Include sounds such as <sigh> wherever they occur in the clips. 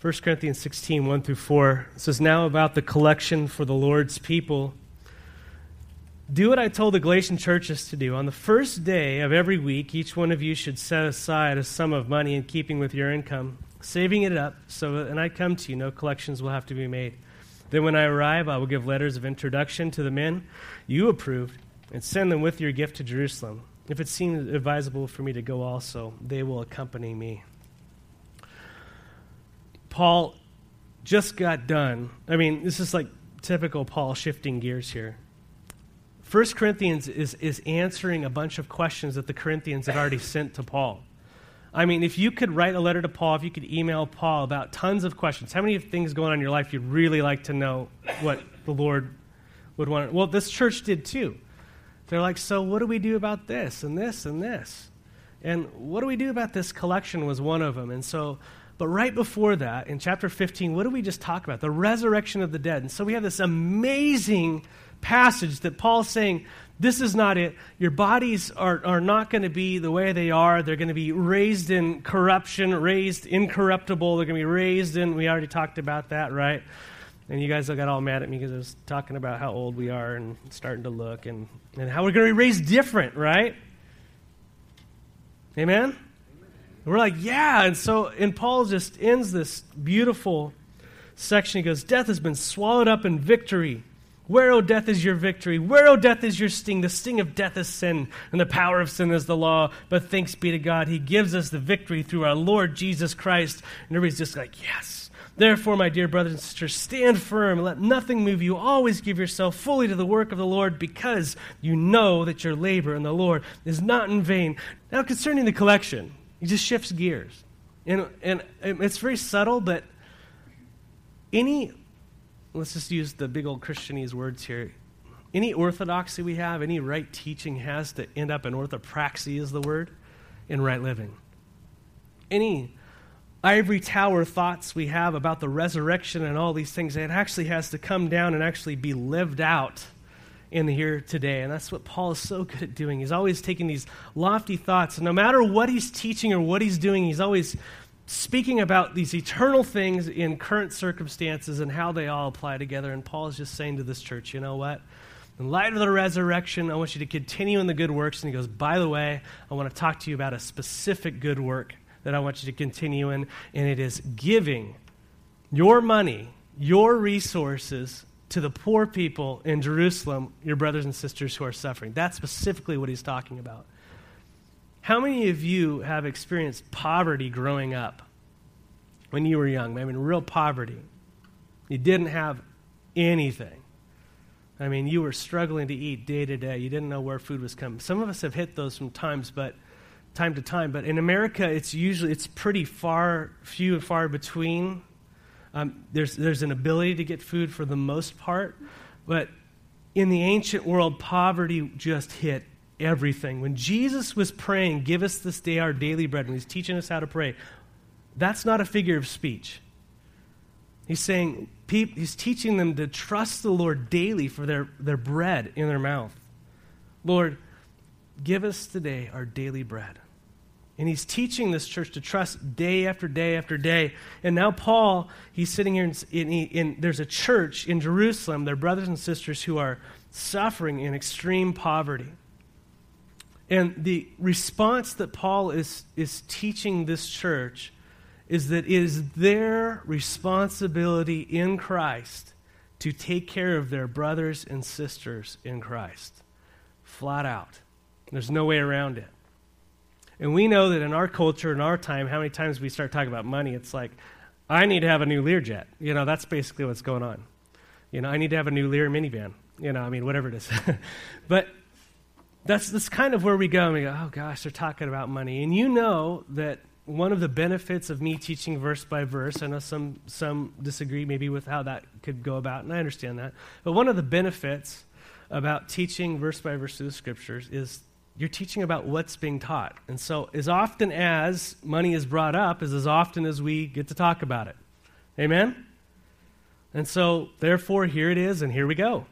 1 Corinthians 16, 1 through 4 says, Now about the collection for the Lord's people. Do what I told the Galatian churches to do. On the first day of every week, each one of you should set aside a sum of money in keeping with your income, saving it up, so that when I come to you, no collections will have to be made. Then when I arrive, I will give letters of introduction to the men you approved and send them with your gift to Jerusalem. If it seems advisable for me to go also, they will accompany me. Paul just got done. I mean, this is like typical Paul shifting gears here. First Corinthians is, is answering a bunch of questions that the Corinthians had already sent to Paul. I mean, if you could write a letter to Paul, if you could email Paul about tons of questions, how many things going on in your life you'd really like to know what the Lord would want? Well, this church did too. They're like, so what do we do about this and this and this? And what do we do about this collection was one of them. And so but right before that, in chapter 15, what do we just talk about? The resurrection of the dead. And so we have this amazing passage that Paul's saying, this is not it. Your bodies are, are not going to be the way they are. They're going to be raised in corruption, raised incorruptible. They're going to be raised in, we already talked about that, right? And you guys got all mad at me because I was talking about how old we are and starting to look and, and how we're going to be raised different, right? Amen? We're like, yeah. And so, and Paul just ends this beautiful section. He goes, Death has been swallowed up in victory. Where, O death, is your victory? Where, O death, is your sting? The sting of death is sin, and the power of sin is the law. But thanks be to God, He gives us the victory through our Lord Jesus Christ. And everybody's just like, yes. Therefore, my dear brothers and sisters, stand firm. Let nothing move you. Always give yourself fully to the work of the Lord because you know that your labor in the Lord is not in vain. Now, concerning the collection, he just shifts gears. And, and it's very subtle, but any, let's just use the big old Christianese words here. Any orthodoxy we have, any right teaching has to end up in orthopraxy, is the word, in right living. Any ivory tower thoughts we have about the resurrection and all these things, it actually has to come down and actually be lived out in here today. And that's what Paul is so good at doing. He's always taking these lofty thoughts, and no matter what he's teaching or what he's doing, he's always speaking about these eternal things in current circumstances and how they all apply together. And Paul is just saying to this church, you know what? In light of the resurrection, I want you to continue in the good works. And he goes, by the way, I want to talk to you about a specific good work that I want you to continue in, and it is giving your money, your resources to the poor people in Jerusalem, your brothers and sisters who are suffering. That's specifically what he's talking about. How many of you have experienced poverty growing up when you were young? I mean, real poverty. You didn't have anything. I mean, you were struggling to eat day to day. You didn't know where food was coming. Some of us have hit those from times, but time to time. But in America, it's usually it's pretty far, few and far between um, there's, there's an ability to get food for the most part, but in the ancient world, poverty just hit everything. When Jesus was praying, Give us this day our daily bread, when he's teaching us how to pray, that's not a figure of speech. He's saying, he's teaching them to trust the Lord daily for their, their bread in their mouth. Lord, give us today our daily bread. And he's teaching this church to trust day after day after day. And now, Paul, he's sitting here, and there's a church in Jerusalem, their brothers and sisters who are suffering in extreme poverty. And the response that Paul is, is teaching this church is that it is their responsibility in Christ to take care of their brothers and sisters in Christ. Flat out. There's no way around it. And we know that in our culture, in our time, how many times we start talking about money, it's like, I need to have a new Learjet. You know, that's basically what's going on. You know, I need to have a new Lear minivan. You know, I mean, whatever it is. <laughs> but that's, that's kind of where we go. And we go, oh gosh, they're talking about money. And you know that one of the benefits of me teaching verse by verse, I know some, some disagree maybe with how that could go about, and I understand that. But one of the benefits about teaching verse by verse through the scriptures is you're teaching about what's being taught. And so, as often as money is brought up, is as often as we get to talk about it. Amen? And so, therefore, here it is, and here we go.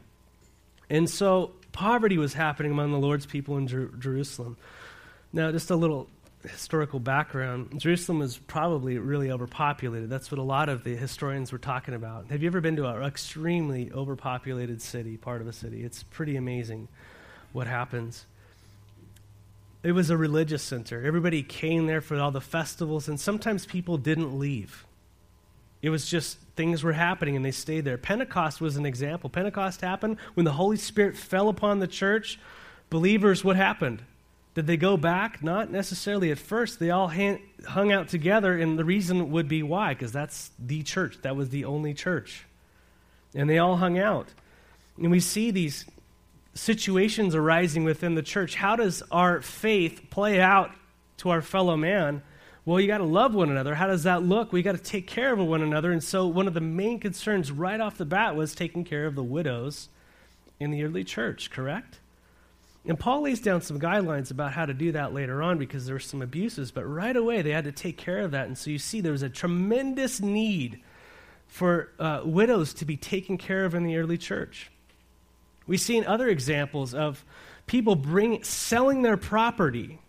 And so, poverty was happening among the Lord's people in Jer- Jerusalem. Now, just a little historical background, Jerusalem was probably really overpopulated. That's what a lot of the historians were talking about. Have you ever been to an extremely overpopulated city, part of a city? It's pretty amazing what happens. It was a religious center. Everybody came there for all the festivals, and sometimes people didn't leave. It was just things were happening and they stayed there. Pentecost was an example. Pentecost happened when the Holy Spirit fell upon the church. Believers, what happened? Did they go back? Not necessarily at first. They all hung out together, and the reason would be why, because that's the church. That was the only church. And they all hung out. And we see these situations arising within the church. How does our faith play out to our fellow man? Well, you got to love one another. How does that look? We got to take care of one another. And so, one of the main concerns right off the bat was taking care of the widows in the early church, correct? And Paul lays down some guidelines about how to do that later on because there were some abuses, but right away they had to take care of that. And so you see, there was a tremendous need for uh, widows to be taken care of in the early church. We've seen other examples of people bring, selling their property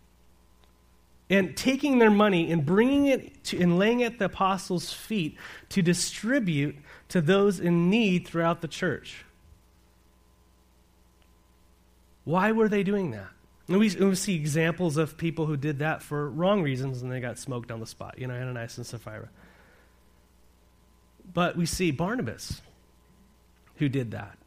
and taking their money and bringing it to, and laying it at the apostles' feet to distribute to those in need throughout the church. Why were they doing that? And we, we see examples of people who did that for wrong reasons and they got smoked on the spot, you know, Ananias and Sapphira. But we see Barnabas who did that,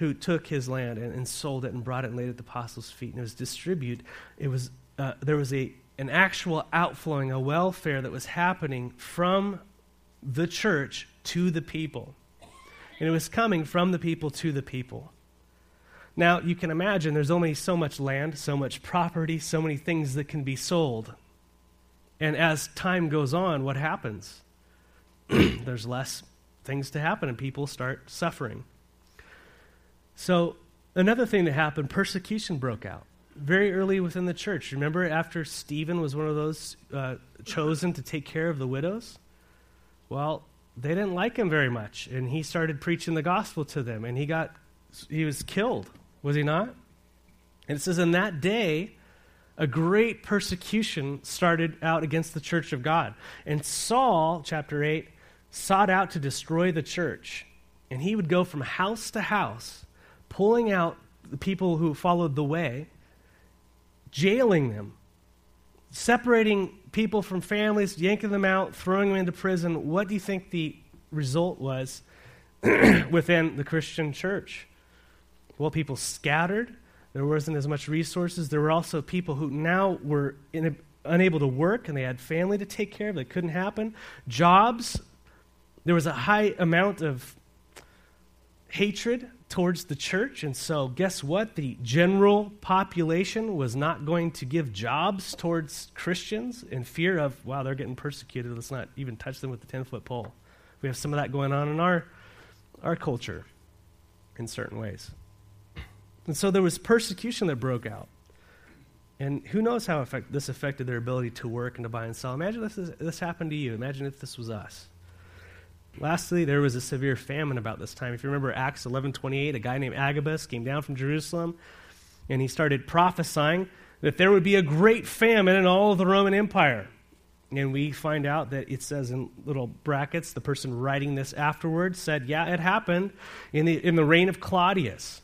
who took his land and, and sold it and brought it and laid it at the apostles' feet. And it was distributed. It was, uh, there was a, an actual outflowing, a welfare that was happening from the church to the people. And it was coming from the people to the people. Now, you can imagine there's only so much land, so much property, so many things that can be sold. And as time goes on, what happens? <clears throat> there's less things to happen, and people start suffering. So, another thing that happened persecution broke out very early within the church. Remember, after Stephen was one of those uh, chosen to take care of the widows? Well, they didn't like him very much, and he started preaching the gospel to them, and he got he was killed was he not? And it says, In that day, a great persecution started out against the church of God. And Saul, chapter 8, sought out to destroy the church. And he would go from house to house, pulling out the people who followed the way, jailing them, separating people from families, yanking them out, throwing them into prison. What do you think the result was <clears throat> within the Christian church? Well, people scattered. There wasn't as much resources. There were also people who now were a, unable to work and they had family to take care of. That couldn't happen. Jobs. There was a high amount of hatred towards the church. And so, guess what? The general population was not going to give jobs towards Christians in fear of, wow, they're getting persecuted. Let's not even touch them with the 10 foot pole. We have some of that going on in our, our culture in certain ways. And so there was persecution that broke out. And who knows how effect, this affected their ability to work and to buy and sell. Imagine if this, this happened to you. Imagine if this was us. Lastly, there was a severe famine about this time. If you remember Acts 11:28, a guy named Agabus came down from Jerusalem and he started prophesying that there would be a great famine in all of the Roman Empire. And we find out that it says in little brackets, the person writing this afterwards said, yeah, it happened in the, in the reign of Claudius.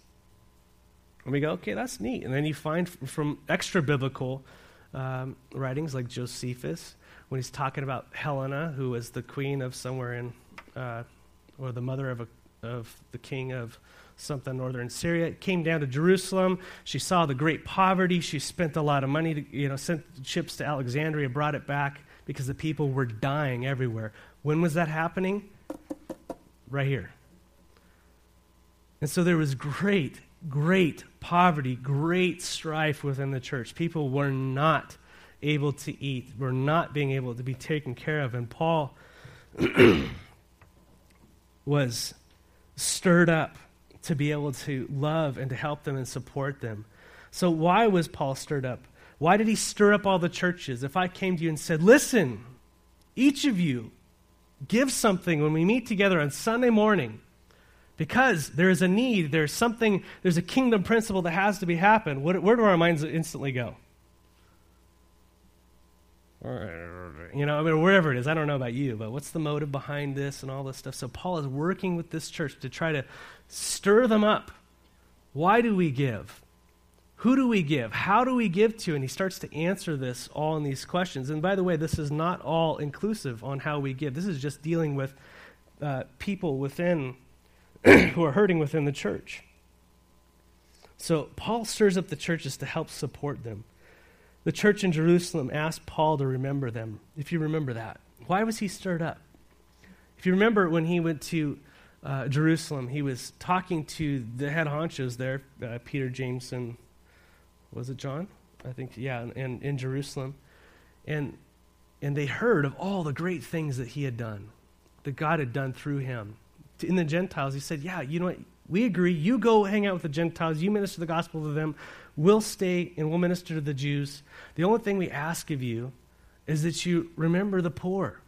And we go, okay, that's neat. And then you find from extra biblical um, writings like Josephus, when he's talking about Helena, who was the queen of somewhere in, uh, or the mother of, a, of the king of something northern Syria, came down to Jerusalem. She saw the great poverty. She spent a lot of money to, you know, sent ships to Alexandria, brought it back because the people were dying everywhere. When was that happening? Right here. And so there was great great poverty, great strife within the church. People were not able to eat, were not being able to be taken care of. And Paul <clears throat> was stirred up to be able to love and to help them and support them. So, why was Paul stirred up? Why did he stir up all the churches? If I came to you and said, Listen, each of you, give something when we meet together on Sunday morning because there is a need, there's something, there's a kingdom principle that has to be happened, Where, do our minds instantly go? You know, I mean, wherever it is. I don't know about you, but what's the motive behind this and all this stuff? So Paul is working with this church to try to stir them up. Why do we give? Who do we give? How do we give to? And he starts to answer this all in these questions. And by the way, this is not all inclusive on how we give. This is just dealing with uh, people within <clears throat> who are hurting within the church. So Paul stirs up the churches to help support them. The church in Jerusalem asked Paul to remember them, if you remember that. Why was he stirred up? If you remember when he went to uh, Jerusalem, he was talking to the head honchos there, uh, Peter, James, and was it John? I think, yeah, and in Jerusalem. And, and they heard of all the great things that he had done, that God had done through him. In the Gentiles, he said, Yeah, you know what? We agree. You go hang out with the Gentiles. You minister the gospel to them. We'll stay and we'll minister to the Jews. The only thing we ask of you is that you remember the poor.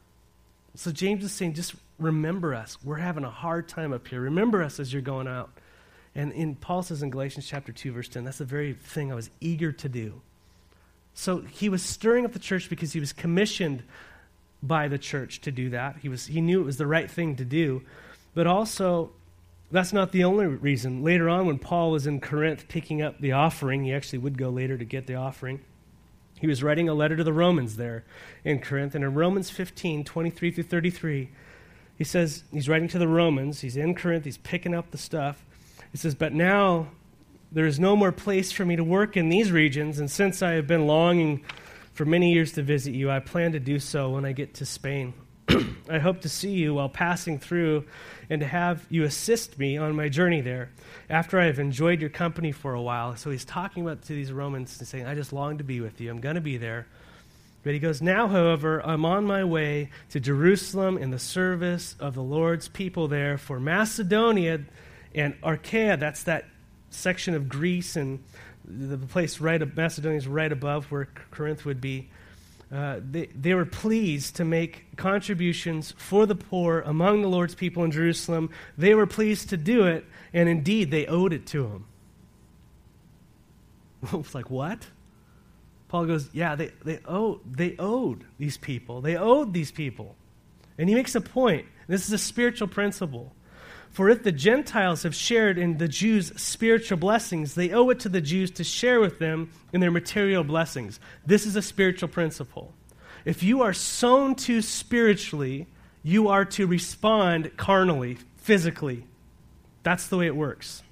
So James is saying, just remember us. We're having a hard time up here. Remember us as you're going out. And in Paul says in Galatians chapter 2, verse 10, that's the very thing I was eager to do. So he was stirring up the church because he was commissioned by the church to do that. He, was, he knew it was the right thing to do. But also, that's not the only reason. Later on, when Paul was in Corinth picking up the offering, he actually would go later to get the offering. He was writing a letter to the Romans there in Corinth. And in Romans 15, 23 through 33, he says, he's writing to the Romans. He's in Corinth. He's picking up the stuff. He says, But now there is no more place for me to work in these regions. And since I have been longing for many years to visit you, I plan to do so when I get to Spain. <clears throat> I hope to see you while passing through and to have you assist me on my journey there after I have enjoyed your company for a while. So he's talking about to these Romans and saying, I just long to be with you. I'm going to be there. But he goes, Now, however, I'm on my way to Jerusalem in the service of the Lord's people there for Macedonia and Achaia. That's that section of Greece and the place right, Macedonia is right above where Corinth would be. Uh, they, they were pleased to make contributions for the poor among the Lord's people in Jerusalem. They were pleased to do it, and indeed they owed it to him. <laughs> it's like, what? Paul goes, yeah, they, they, owe, they owed these people. They owed these people. And he makes a point. This is a spiritual principle. For if the Gentiles have shared in the Jews' spiritual blessings, they owe it to the Jews to share with them in their material blessings. This is a spiritual principle. If you are sown to spiritually, you are to respond carnally, physically. That's the way it works.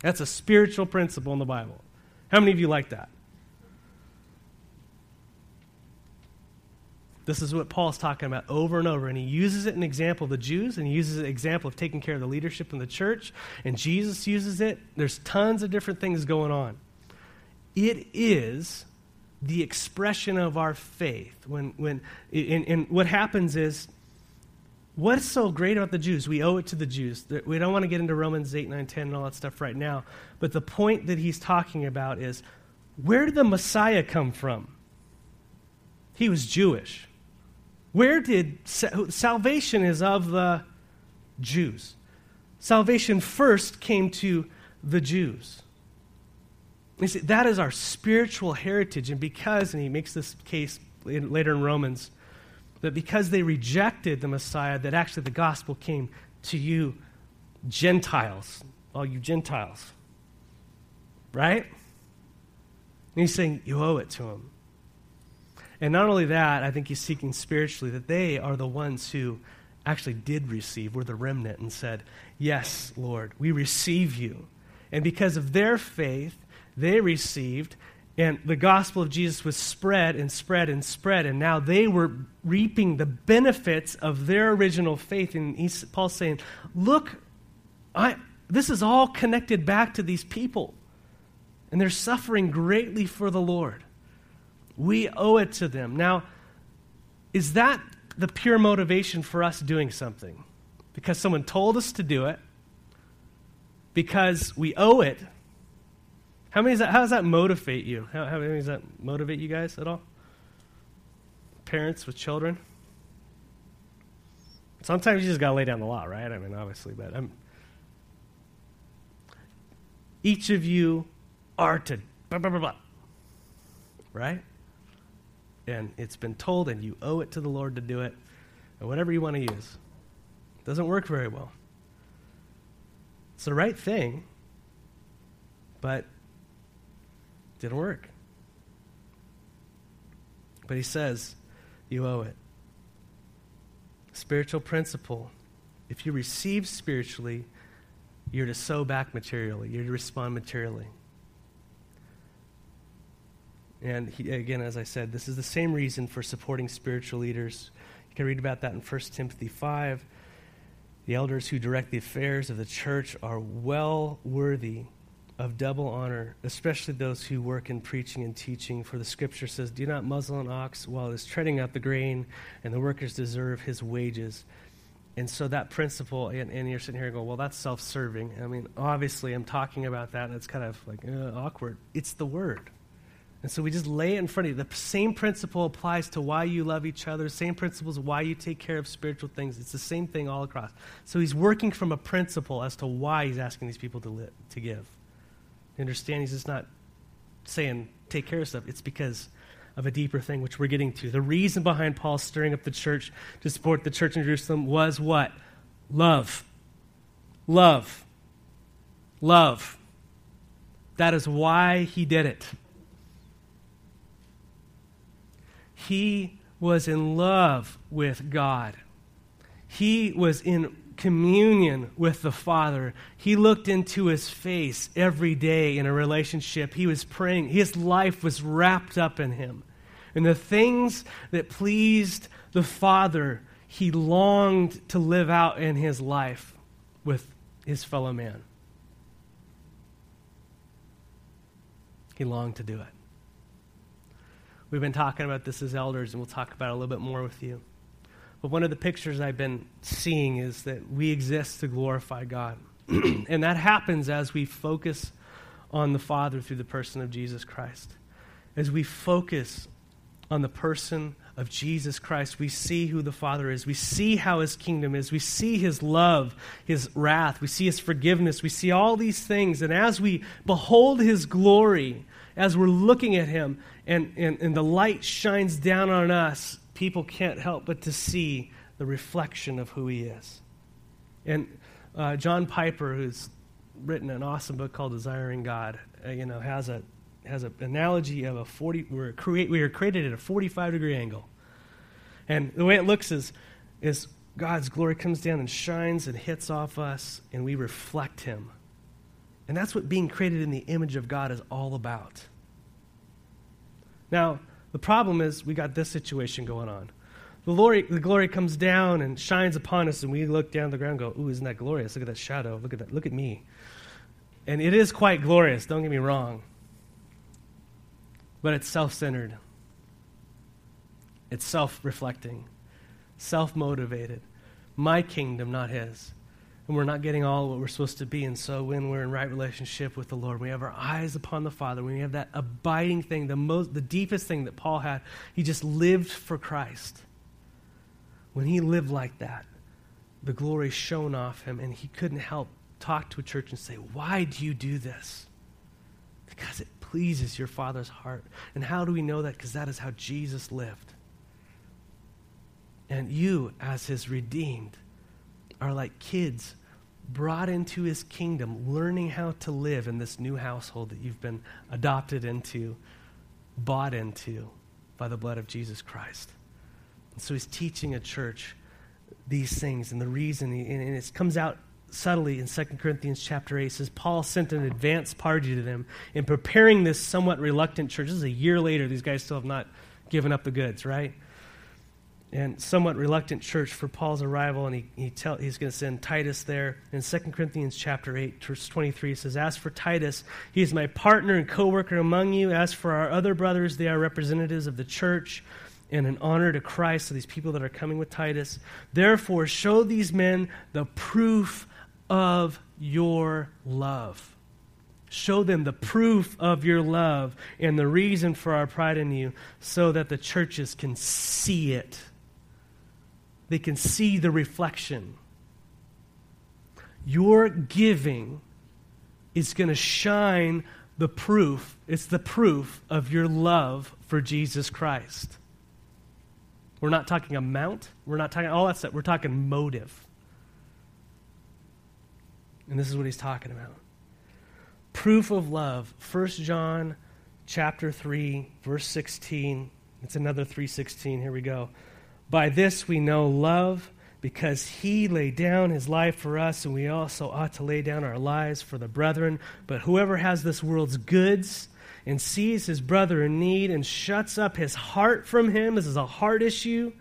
That's a spiritual principle in the Bible. How many of you like that? This is what Paul's talking about over and over. And he uses it an example of the Jews, and he uses an example of taking care of the leadership in the church, and Jesus uses it. There's tons of different things going on. It is the expression of our faith. When, when, and, and what happens is, what's so great about the Jews? We owe it to the Jews. We don't want to get into Romans 8, 9, 10, and all that stuff right now. But the point that he's talking about is where did the Messiah come from? He was Jewish. Where did salvation is of the Jews? Salvation first came to the Jews. See, that is our spiritual heritage, and because, and he makes this case later in Romans, that because they rejected the Messiah, that actually the gospel came to you, Gentiles, all you Gentiles. Right? And he's saying, you owe it to him. And not only that, I think he's seeking spiritually that they are the ones who actually did receive, were the remnant, and said, Yes, Lord, we receive you. And because of their faith, they received, and the gospel of Jesus was spread and spread and spread, and now they were reaping the benefits of their original faith. And he's, Paul's saying, Look, I, this is all connected back to these people, and they're suffering greatly for the Lord. We owe it to them. Now, is that the pure motivation for us doing something? Because someone told us to do it, because we owe it. How, many that, how does that motivate you? How, how many does that motivate you guys at all? Parents with children? Sometimes you just got to lay down the law, right? I mean, obviously, but I'm, each of you are to blah, blah, blah, blah. Right? And it's been told, and you owe it to the Lord to do it, or whatever you want to use. It doesn't work very well. It's the right thing, but didn't work. But he says, you owe it. Spiritual principle. If you receive spiritually, you're to sow back materially, you're to respond materially. And he, again, as I said, this is the same reason for supporting spiritual leaders. You can read about that in 1 Timothy 5. The elders who direct the affairs of the church are well worthy of double honor, especially those who work in preaching and teaching. For the scripture says, Do not muzzle an ox while it is treading out the grain, and the workers deserve his wages. And so that principle, and, and you're sitting here and go, Well, that's self serving. I mean, obviously, I'm talking about that, and it's kind of like uh, awkward. It's the word. And so we just lay it in front of you. The same principle applies to why you love each other, same principles why you take care of spiritual things. It's the same thing all across. So he's working from a principle as to why he's asking these people to, li- to give. You understand? He's just not saying take care of stuff. It's because of a deeper thing, which we're getting to. The reason behind Paul stirring up the church to support the church in Jerusalem was what? Love. Love. Love. That is why he did it. He was in love with God. He was in communion with the Father. He looked into his face every day in a relationship. He was praying. His life was wrapped up in him. And the things that pleased the Father, he longed to live out in his life with his fellow man. He longed to do it. We've been talking about this as elders, and we'll talk about it a little bit more with you. But one of the pictures I've been seeing is that we exist to glorify God. <clears throat> and that happens as we focus on the Father through the person of Jesus Christ. As we focus on the person of Jesus Christ, we see who the Father is. We see how his kingdom is. We see his love, his wrath. We see his forgiveness. We see all these things. And as we behold his glory, as we're looking at him and, and, and the light shines down on us, people can't help but to see the reflection of who he is. And uh, John Piper, who's written an awesome book called Desiring God, uh, you know, has a has an analogy of a 40 we're create we are created at a 45 degree angle. And the way it looks is is God's glory comes down and shines and hits off us and we reflect him and that's what being created in the image of God is all about. Now, the problem is we got this situation going on. The glory, the glory comes down and shines upon us, and we look down the ground and go, Ooh, isn't that glorious? Look at that shadow. Look at that. Look at me. And it is quite glorious, don't get me wrong. But it's self centered, it's self reflecting, self motivated. My kingdom, not his and we're not getting all what we're supposed to be. And so when we're in right relationship with the Lord, we have our eyes upon the Father, we have that abiding thing, the most the deepest thing that Paul had. He just lived for Christ. When he lived like that, the glory shone off him, and he couldn't help talk to a church and say, Why do you do this? Because it pleases your Father's heart. And how do we know that? Because that is how Jesus lived. And you, as his redeemed, are like kids brought into his kingdom, learning how to live in this new household that you've been adopted into, bought into by the blood of Jesus Christ. And so he's teaching a church these things, and the reason, and it comes out subtly in 2 Corinthians chapter 8 says Paul sent an advance party to them in preparing this somewhat reluctant church. This is a year later. These guys still have not given up the goods, right? And somewhat reluctant church for Paul's arrival, and he, he tell, he's going to send Titus there. In 2 Corinthians chapter 8, verse 23, says, As for Titus, he is my partner and co-worker among you. As for our other brothers, they are representatives of the church and an honor to Christ, so these people that are coming with Titus. Therefore, show these men the proof of your love. Show them the proof of your love and the reason for our pride in you, so that the churches can see it they can see the reflection. Your giving is going to shine the proof. It's the proof of your love for Jesus Christ. We're not talking amount. We're not talking all that stuff. We're talking motive. And this is what he's talking about. Proof of love. 1 John chapter 3, verse 16. It's another 316. Here we go. By this we know love because he laid down his life for us, and we also ought to lay down our lives for the brethren. But whoever has this world's goods and sees his brother in need and shuts up his heart from him, this is a heart issue,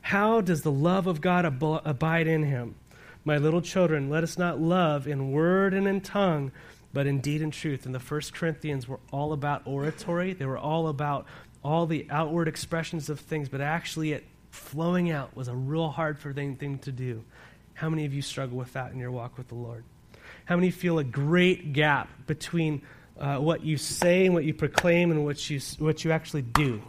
how does the love of God ab- abide in him? My little children, let us not love in word and in tongue, but in deed and truth. And the First Corinthians were all about oratory. They were all about all the outward expressions of things, but actually it flowing out was a real hard for thing, thing to do. How many of you struggle with that in your walk with the Lord? How many feel a great gap between uh, what you say and what you proclaim and what you, what you actually do?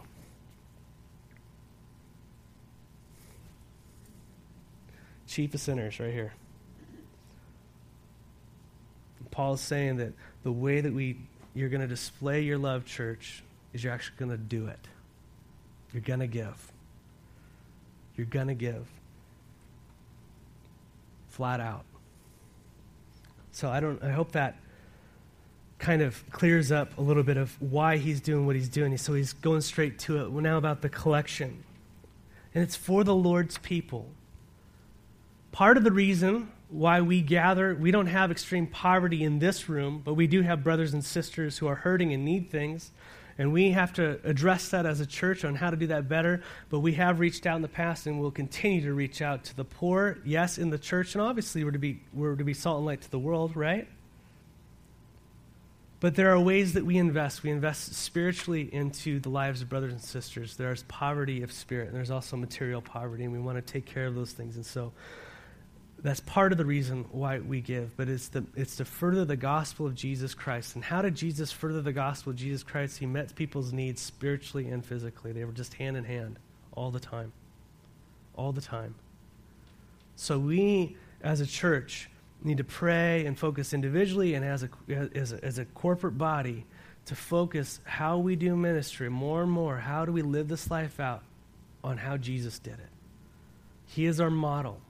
chief of sinners right here. Paul is saying that the way that we you're going to display your love, church, is you're actually going to do it. You're going to give. You're going to give. Flat out. So I don't I hope that kind of clears up a little bit of why he's doing what he's doing. So he's going straight to it. Now about the collection. And it's for the Lord's people. Part of the reason why we gather, we don't have extreme poverty in this room, but we do have brothers and sisters who are hurting and need things. And we have to address that as a church on how to do that better. But we have reached out in the past and will continue to reach out to the poor, yes, in the church. And obviously, we're to be, we're to be salt and light to the world, right? But there are ways that we invest. We invest spiritually into the lives of brothers and sisters. There's poverty of spirit, and there's also material poverty, and we want to take care of those things. And so that's part of the reason why we give, but it's, the, it's to further the gospel of Jesus Christ. And how did Jesus further the gospel of Jesus Christ? He met people's needs spiritually and physically. They were just hand in hand all the time. All the time. So we, as a church, need to pray and focus individually and as a, as a, as a corporate body to focus how we do ministry more and more. How do we live this life out on how Jesus did it? He is our model.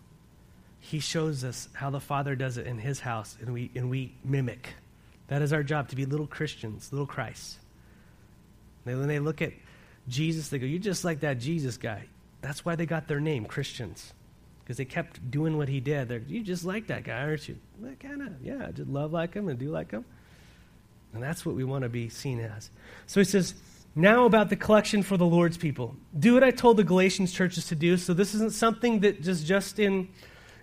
He shows us how the Father does it in His house, and we, and we mimic. That is our job, to be little Christians, little Christ. when they look at Jesus, they go, You're just like that Jesus guy. That's why they got their name, Christians, because they kept doing what he did. They're, you just like that guy, aren't you? Kind of, yeah, I just love like him and do like him. And that's what we want to be seen as. So he says, now about the collection for the Lord's people. Do what I told the Galatians churches to do. So this isn't something that just just in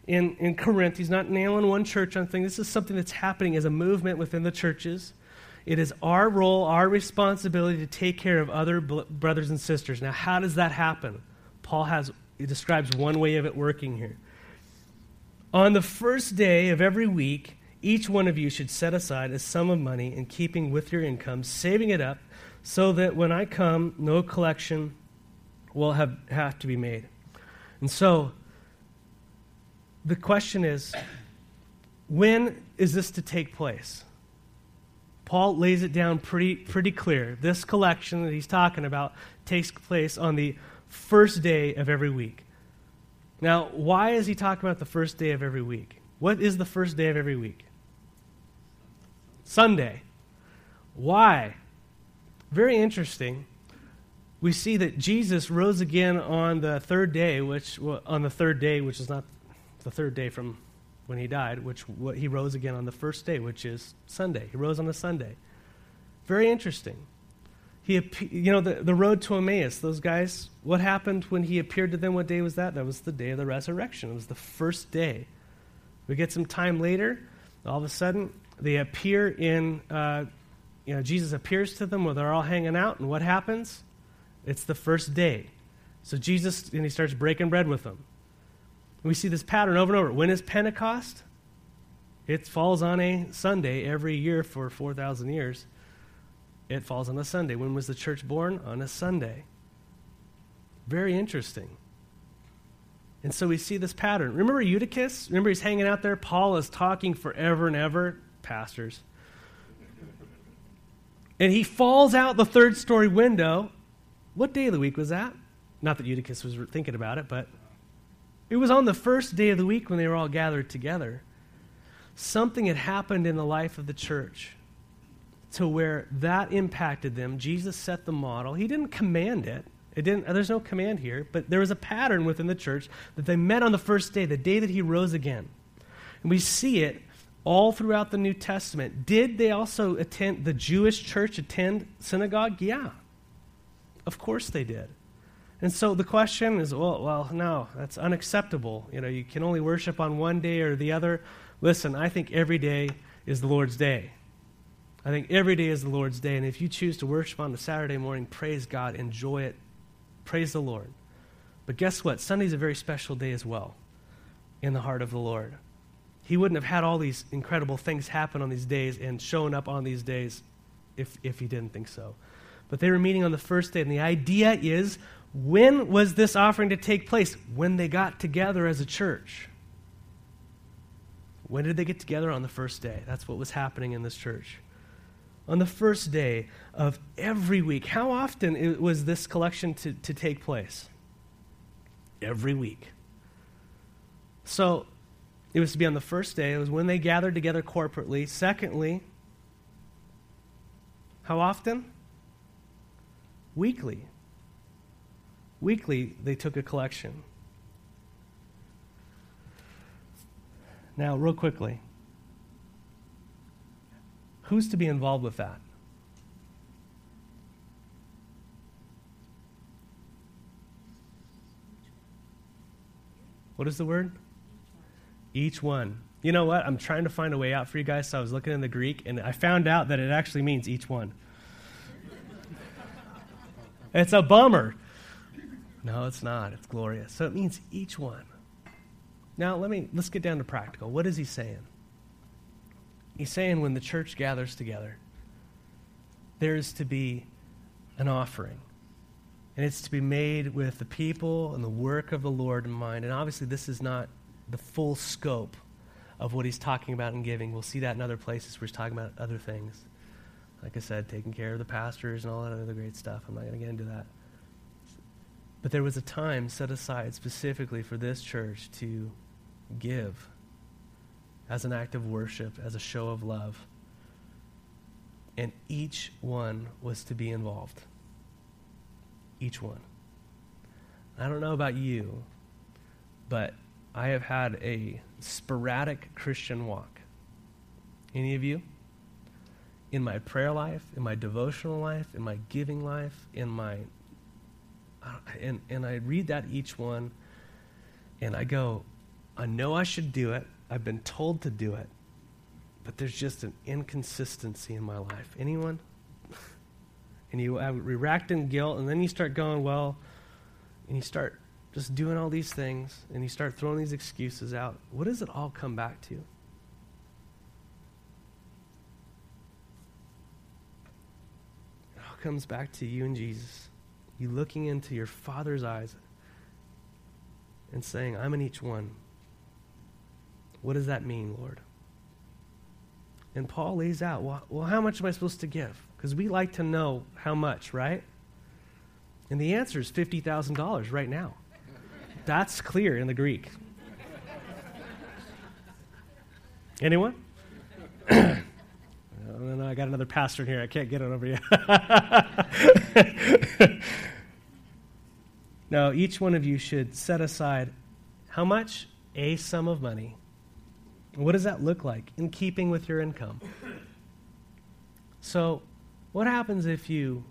in, in Corinth. He's not nailing one church on things. This is something that's happening as a movement within the churches. It is our role, our responsibility to take care of other bl- brothers and sisters. Now, how does that happen? Paul has he describes one way of it working here. On the first day of every week, each one of you should set aside a sum of money in keeping with your income, saving it up, so that when I come, no collection will have, have to be made. And so, the question is when is this to take place? Paul lays it down pretty, pretty clear. This collection that he's talking about takes place on the first day of every week. Now, why is he talking about the first day of every week? What is the first day of every week? Sunday. Why? Very interesting. We see that Jesus rose again on the third day, which on the third day, which is not the third day from when he died, which he rose again on the first day, which is Sunday. He rose on a Sunday. Very interesting. He, you know, the, the road to Emmaus, those guys, what happened when he appeared to them? What day was that? That was the day of the resurrection. It was the first day. We get some time later, all of a sudden, they appear in, uh, you know, Jesus appears to them where they're all hanging out, and what happens? It's the first day. So Jesus, and he starts breaking bread with them. We see this pattern over and over. When is Pentecost? It falls on a Sunday every year for 4,000 years. It falls on a Sunday. When was the church born? On a Sunday. Very interesting. And so we see this pattern. Remember Eutychus? Remember he's hanging out there? Paul is talking forever and ever. Pastors. And he falls out the third story window. What day of the week was that? Not that Eutychus was thinking about it, but it was on the first day of the week when they were all gathered together. Something had happened in the life of the church to where that impacted them. Jesus set the model. He didn't command it. It didn't, there's no command here, but there was a pattern within the church that they met on the first day, the day that he rose again. And we see it all throughout the New Testament. Did they also attend, the Jewish church attend synagogue? Yeah. Of course they did. And so the question is, well, well, no, that's unacceptable. You know, you can only worship on one day or the other. Listen, I think every day is the Lord's day. I think every day is the Lord's day. And if you choose to worship on a Saturday morning, praise God, enjoy it, praise the Lord. But guess what? Sunday's a very special day as well in the heart of the Lord. He wouldn't have had all these incredible things happen on these days and shown up on these days if, if he didn't think so. But they were meeting on the first day, and the idea is when was this offering to take place? When they got together as a church. When did they get together? On the first day. That's what was happening in this church. On the first day of every week. How often was this collection to, to take place? Every week. So it was to be on the first day. It was when they gathered together corporately. Secondly, how often? Weekly. Weekly, they took a collection. Now, real quickly, who's to be involved with that? What is the word? Each one. You know what? I'm trying to find a way out for you guys, so I was looking in the Greek, and I found out that it actually means each one. it's a bummer. No, it's not. It's glorious. So it means each one. Now, let me let's get down to practical. What is he saying? He's saying when the church gathers together, there is to be an offering. And it's to be made with the people and the work of the Lord in mind. And obviously, this is not the full scope of what he's talking about in giving. We'll see that in other places where he's talking about other things. Like I said, taking care of the pastors and all that other great stuff. I'm not going to get into that. But there was a time set aside specifically for this church to give as an act of worship, as a show of love. And each one was to be involved. Each one. I don't know about you, but I have had a sporadic Christian walk. Any of you? In my prayer life, in my devotional life, in my giving life, in my. And, and I read that each one, and I go, I know I should do it. I've been told to do it. But there's just an inconsistency in my life. Anyone? <laughs> and you uh, have react in guilt, and then you start going, well, and you start just doing all these things, and you start throwing these excuses out. What does it all come back to? It all comes back to you and Jesus. You looking into your Father's eyes and saying, I'm in each one. What does that mean, Lord? And Paul lays out, well, well how much am I supposed to give? Because we like to know how much, right? And the answer is $50,000 right now. That's clear in the Greek. Anyone? <clears throat> oh, no, I got another pastor in here. I can't get it over you. <laughs> no, each one of you should set aside how much? A sum of money what does that look like in keeping with your income? So, what happens if you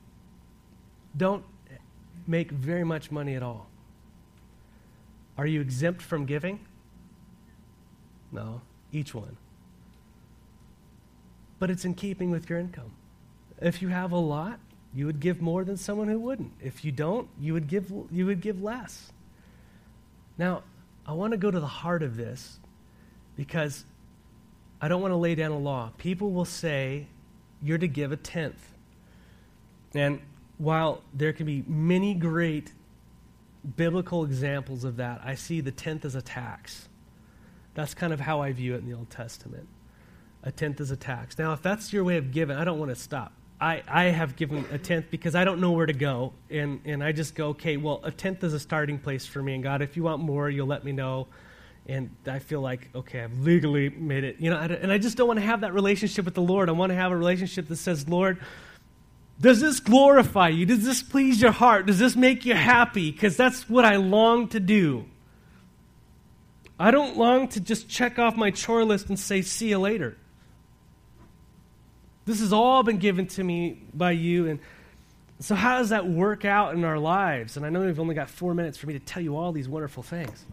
don't make very much money at all? Are you exempt from giving? No, each one. But it's in keeping with your income. If you have a lot, you would give more than someone who wouldn't. If you don't, you would give you would give less. Now, I want to go to the heart of this because I don't want to lay down a law. People will say you're to give a tenth. And while there can be many great biblical examples of that, I see the tenth as a tax. That's kind of how I view it in the Old Testament. A tenth is a tax. Now, if that's your way of giving, I don't want to stop I, I have given a tenth because I don't know where to go. And, and I just go, okay, well, a tenth is a starting place for me. And God, if you want more, you'll let me know. And I feel like, okay, I've legally made it. You know, and I just don't want to have that relationship with the Lord. I want to have a relationship that says, Lord, does this glorify you? Does this please your heart? Does this make you happy? Because that's what I long to do. I don't long to just check off my chore list and say, see you later. This has all been given to me by you. And so, how does that work out in our lives? And I know we've only got four minutes for me to tell you all these wonderful things.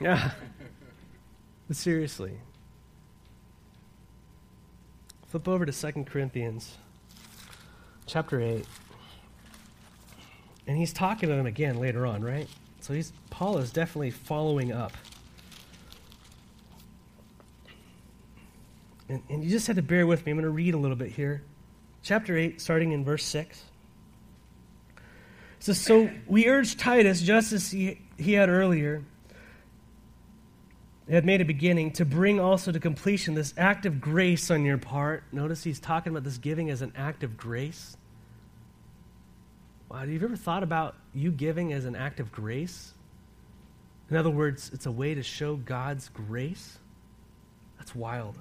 Yeah. <laughs> but seriously. Flip over to 2 Corinthians chapter 8. And he's talking to them again later on, right? So he's Paul is definitely following up. And, and you just had to bear with me. I'm going to read a little bit here. Chapter 8, starting in verse 6. It says, So we urge Titus, just as he, he had earlier, had made a beginning, to bring also to completion this act of grace on your part. Notice he's talking about this giving as an act of grace. Wow, have you ever thought about you giving as an act of grace? In other words, it's a way to show God's grace? That's wild.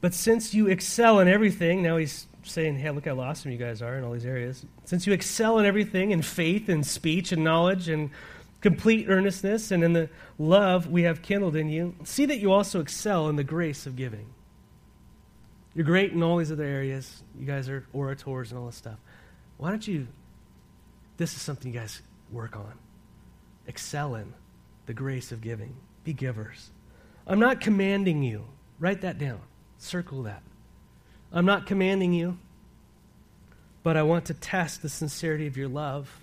But since you excel in everything, now he's saying, hey, look how awesome you guys are in all these areas. Since you excel in everything, in faith and speech and knowledge and complete earnestness and in the love we have kindled in you, see that you also excel in the grace of giving. You're great in all these other areas. You guys are orators and all this stuff. Why don't you? This is something you guys work on. Excel in the grace of giving. Be givers. I'm not commanding you. Write that down. Circle that. I'm not commanding you, but I want to test the sincerity of your love.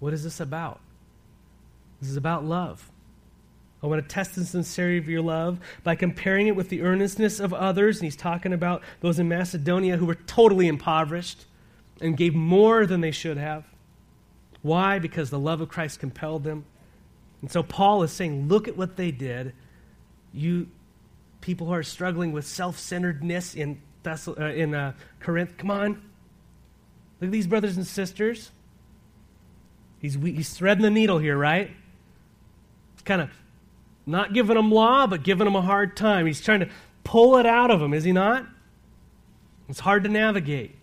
What is this about? This is about love. I want to test the sincerity of your love by comparing it with the earnestness of others. And he's talking about those in Macedonia who were totally impoverished and gave more than they should have. Why? Because the love of Christ compelled them. And so Paul is saying, look at what they did. You people who are struggling with self-centeredness in Thessal- uh, in uh, Corinth, come on. Look at these brothers and sisters. He's, he's threading the needle here, right? kind of not giving them law, but giving them a hard time. He's trying to pull it out of them, is he not? It's hard to navigate.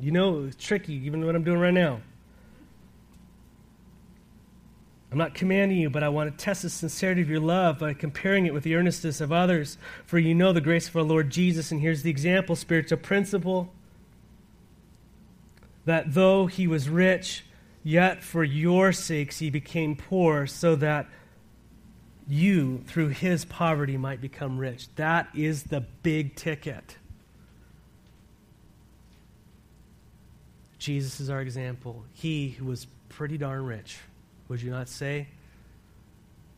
You know, it's tricky, even what I'm doing right now. I'm not commanding you, but I want to test the sincerity of your love by comparing it with the earnestness of others. For you know the grace of our Lord Jesus, and here's the example spiritual principle that though he was rich, yet for your sakes he became poor, so that you, through his poverty, might become rich. That is the big ticket. Jesus is our example. He who was pretty darn rich, would you not say?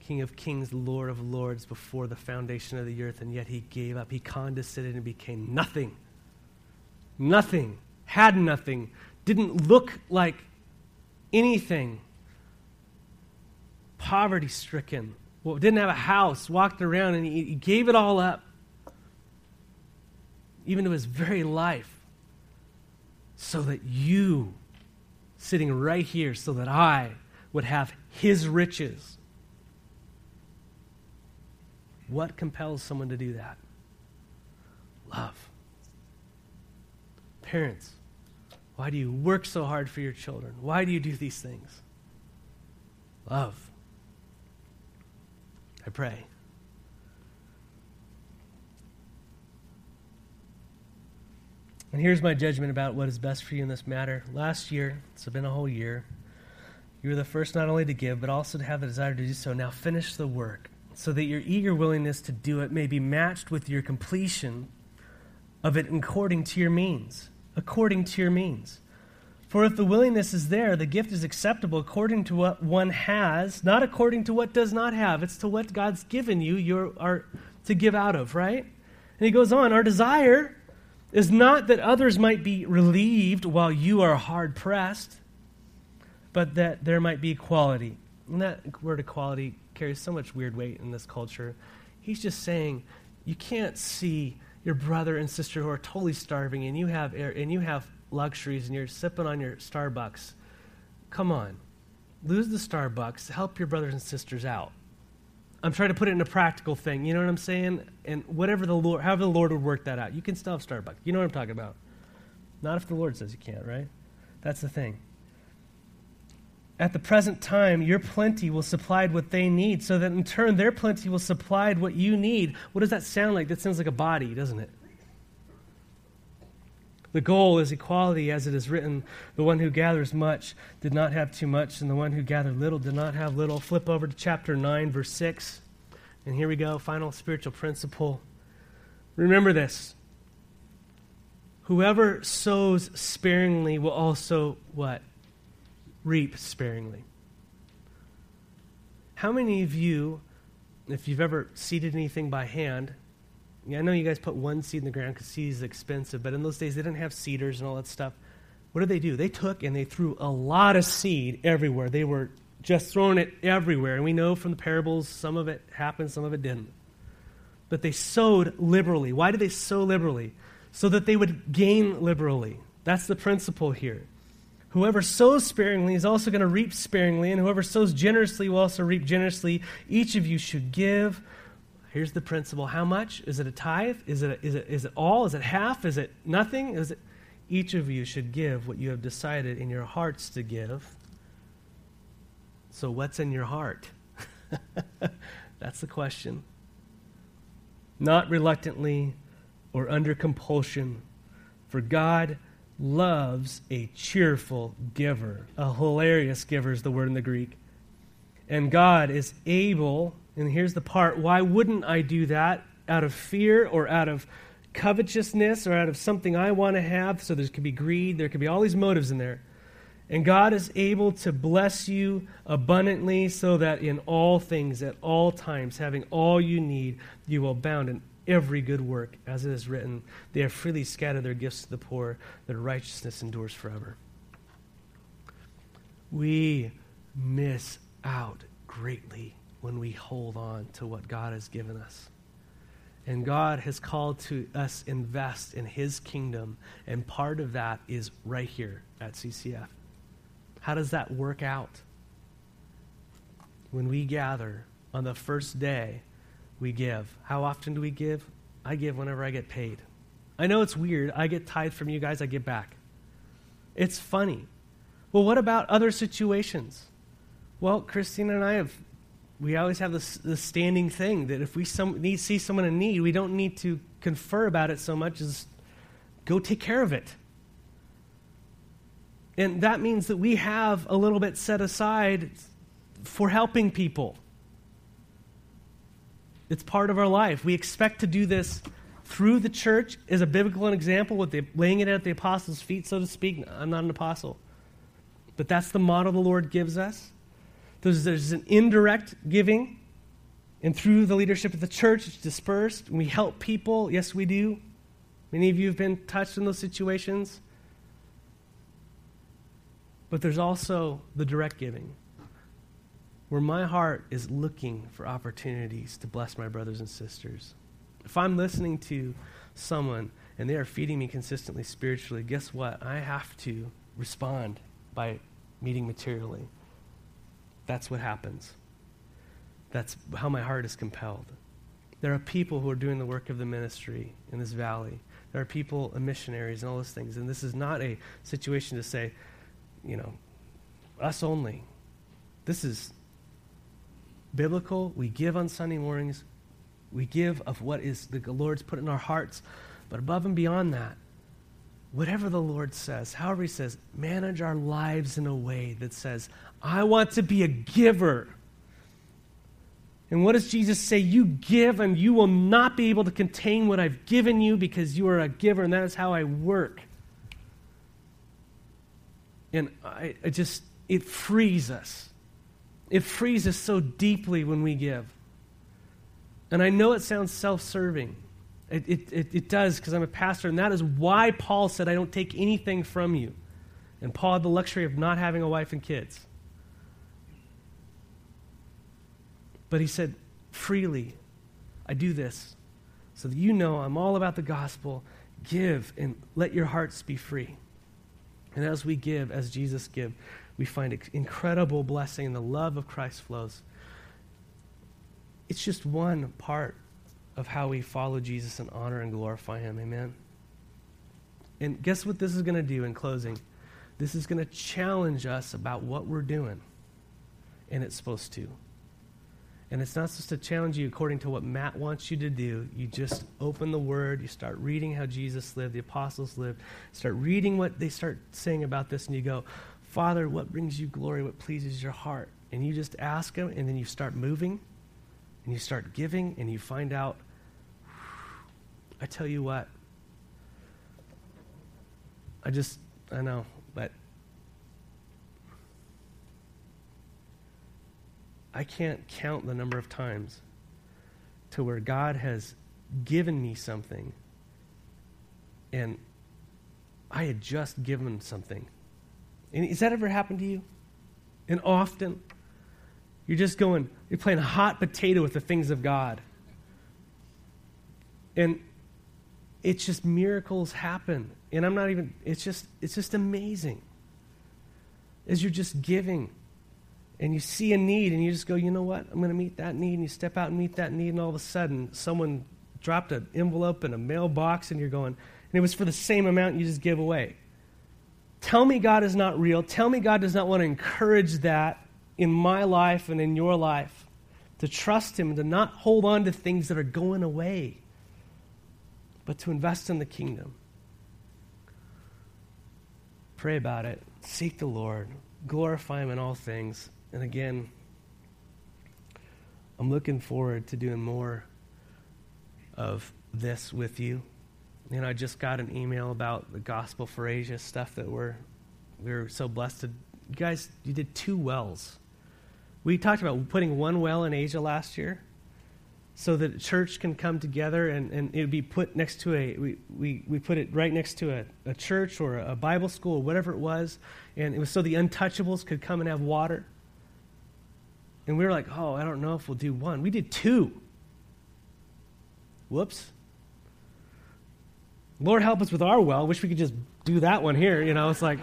King of kings, Lord of lords, before the foundation of the earth, and yet he gave up. He condescended and became nothing. Nothing. Had nothing. Didn't look like anything. Poverty stricken, well, didn't have a house, walked around, and he, he gave it all up, even to his very life, so that you, sitting right here, so that I would have his riches. What compels someone to do that? Love. Parents, why do you work so hard for your children? Why do you do these things? Love. I pray. And here's my judgment about what is best for you in this matter. Last year, it's been a whole year, you were the first not only to give, but also to have the desire to do so. Now finish the work, so that your eager willingness to do it may be matched with your completion of it according to your means. According to your means. For if the willingness is there, the gift is acceptable according to what one has, not according to what does not have. It's to what God's given you you are to give out of, right? And he goes on, our desire is not that others might be relieved while you are hard pressed, but that there might be equality. And that word equality carries so much weird weight in this culture. He's just saying you can't see your brother and sister who are totally starving and you have air, and you have luxuries and you're sipping on your Starbucks. Come on. Lose the Starbucks. Help your brothers and sisters out. I'm trying to put it in a practical thing. You know what I'm saying? And whatever the Lord, however the Lord would work that out, you can still have Starbucks. You know what I'm talking about. Not if the Lord says you can't, right? That's the thing. At the present time, your plenty will supply what they need, so that in turn their plenty will supply what you need. What does that sound like? That sounds like a body, doesn't it? The goal is equality, as it is written the one who gathers much did not have too much, and the one who gathered little did not have little. Flip over to chapter 9, verse 6. And here we go, final spiritual principle. Remember this. Whoever sows sparingly will also what? Reap sparingly. How many of you, if you've ever seeded anything by hand, yeah, I know you guys put one seed in the ground because seed is expensive, but in those days they didn't have seeders and all that stuff. What did they do? They took and they threw a lot of seed everywhere. They were just throwing it everywhere. And we know from the parables some of it happened, some of it didn't. But they sowed liberally. Why did they sow liberally? So that they would gain liberally. That's the principle here. Whoever sows sparingly is also going to reap sparingly, and whoever sows generously will also reap generously. Each of you should give Here's the principle. How much? Is it a tithe? Is it, a, is it, is it all? Is it half? Is it nothing? Is it each of you should give what you have decided in your hearts to give. So what's in your heart? <laughs> That's the question. Not reluctantly or under compulsion, for God loves a cheerful giver. A hilarious giver is the word in the Greek. And God is able and here's the part why wouldn't I do that? Out of fear or out of covetousness or out of something I want to have. So there could be greed, there could be all these motives in there. And God is able to bless you abundantly so that in all things, at all times, having all you need, you will abound in every good work, as it is written. They have freely scattered their gifts to the poor, their righteousness endures forever. We miss out greatly when we hold on to what God has given us. And God has called to us invest in his kingdom, and part of that is right here at CCF. How does that work out? When we gather on the first day, we give. How often do we give? I give whenever I get paid. I know it's weird. I get tithe from you guys, I give back. It's funny. Well, what about other situations? Well, Christine and I have we always have this, this standing thing that if we some, need, see someone in need, we don't need to confer about it so much as go take care of it. And that means that we have a little bit set aside for helping people. It's part of our life. We expect to do this through the church as a biblical example with the, laying it at the apostles' feet, so to speak. I'm not an apostle. But that's the model the Lord gives us. There's, there's an indirect giving, and through the leadership of the church, it's dispersed. and We help people. Yes, we do. Many of you have been touched in those situations. But there's also the direct giving, where my heart is looking for opportunities to bless my brothers and sisters. If I'm listening to someone and they are feeding me consistently spiritually, guess what? I have to respond by meeting materially. That's what happens. That's how my heart is compelled. There are people who are doing the work of the ministry in this valley. There are people and missionaries and all those things. And this is not a situation to say, you know, us only. This is biblical. We give on Sunday mornings. We give of what is the Lord's put in our hearts. But above and beyond that, whatever the Lord says, however He says, manage our lives in a way that says, I want to be a giver. And what does Jesus say? You give, and you will not be able to contain what I've given you because you are a giver, and that is how I work. And I, I just, it frees us. It frees us so deeply when we give. And I know it sounds self serving. It, it, it, it does because I'm a pastor, and that is why Paul said, I don't take anything from you. And Paul had the luxury of not having a wife and kids. But he said, freely, I do this so that you know I'm all about the gospel. Give and let your hearts be free. And as we give, as Jesus give, we find incredible blessing and the love of Christ flows. It's just one part of how we follow Jesus and honor and glorify him. Amen. And guess what this is going to do in closing? This is going to challenge us about what we're doing. And it's supposed to. And it's not supposed to challenge you according to what Matt wants you to do. You just open the Word, you start reading how Jesus lived, the apostles lived, start reading what they start saying about this, and you go, Father, what brings you glory? What pleases your heart? And you just ask Him, and then you start moving, and you start giving, and you find out, I tell you what, I just, I know, but I can't count the number of times to where God has given me something and I had just given something. And has that ever happened to you? And often, you're just going, you're playing hot potato with the things of God. And it's just miracles happen. And I'm not even, it's just, it's just amazing. As you're just giving and you see a need and you just go, you know what, I'm going to meet that need. And you step out and meet that need, and all of a sudden, someone dropped an envelope in a mailbox, and you're going, and it was for the same amount you just give away. Tell me God is not real. Tell me God does not want to encourage that in my life and in your life. To trust Him, and to not hold on to things that are going away, but to invest in the kingdom. Pray about it. Seek the Lord. Glorify Him in all things. And again, I'm looking forward to doing more of this with you. You know, I just got an email about the Gospel for Asia stuff that we're we are so blessed to. You guys, you did two wells. We talked about putting one well in Asia last year so that church can come together and, and it would be put next to a we, we, we put it right next to a, a church or a bible school or whatever it was and it was so the untouchables could come and have water and we were like, oh, I don't know if we'll do one. We did two. Whoops. Lord, help us with our well. Wish we could just do that one here. You know, it's like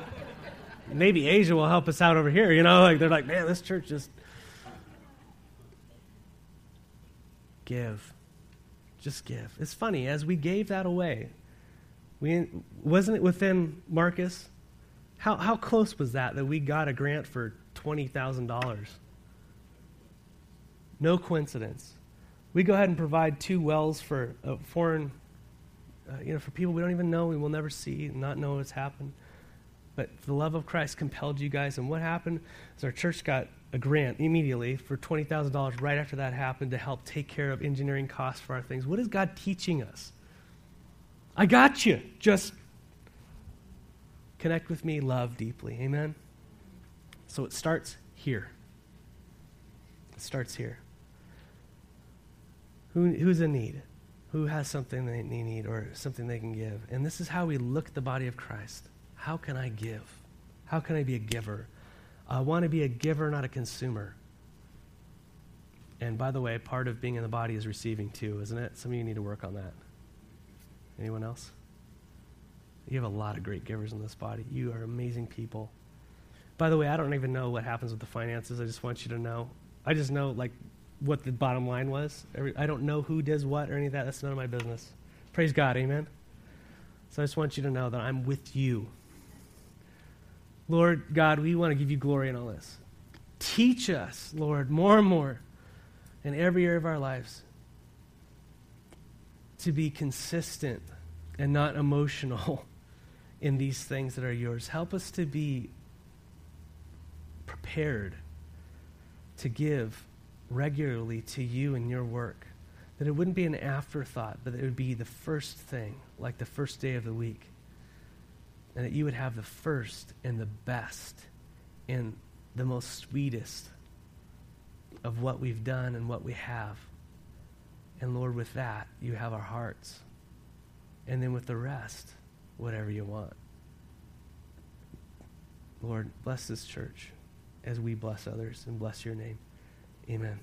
maybe Asia will help us out over here. You know, like they're like, man, this church just give, just give. It's funny as we gave that away. We wasn't it within Marcus? How how close was that that we got a grant for twenty thousand dollars? No coincidence. We go ahead and provide two wells for a foreign, uh, you know, for people we don't even know, we will never see, not know what's happened. But the love of Christ compelled you guys. And what happened is our church got a grant immediately for $20,000 right after that happened to help take care of engineering costs for our things. What is God teaching us? I got you. Just connect with me, love deeply. Amen? So it starts here. It starts here. Who, who's in need? Who has something they need or something they can give? And this is how we look at the body of Christ. How can I give? How can I be a giver? I want to be a giver, not a consumer. And by the way, part of being in the body is receiving too, isn't it? Some of you need to work on that. Anyone else? You have a lot of great givers in this body. You are amazing people. By the way, I don't even know what happens with the finances. I just want you to know. I just know, like, what the bottom line was. I don't know who does what or any of that. That's none of my business. Praise God. Amen. So I just want you to know that I'm with you. Lord God, we want to give you glory in all this. Teach us, Lord, more and more in every area of our lives to be consistent and not emotional <laughs> in these things that are yours. Help us to be prepared to give regularly to you and your work. That it wouldn't be an afterthought, but it would be the first thing, like the first day of the week. And that you would have the first and the best and the most sweetest of what we've done and what we have. And Lord, with that, you have our hearts. And then with the rest, whatever you want. Lord, bless this church as we bless others and bless your name. Amen.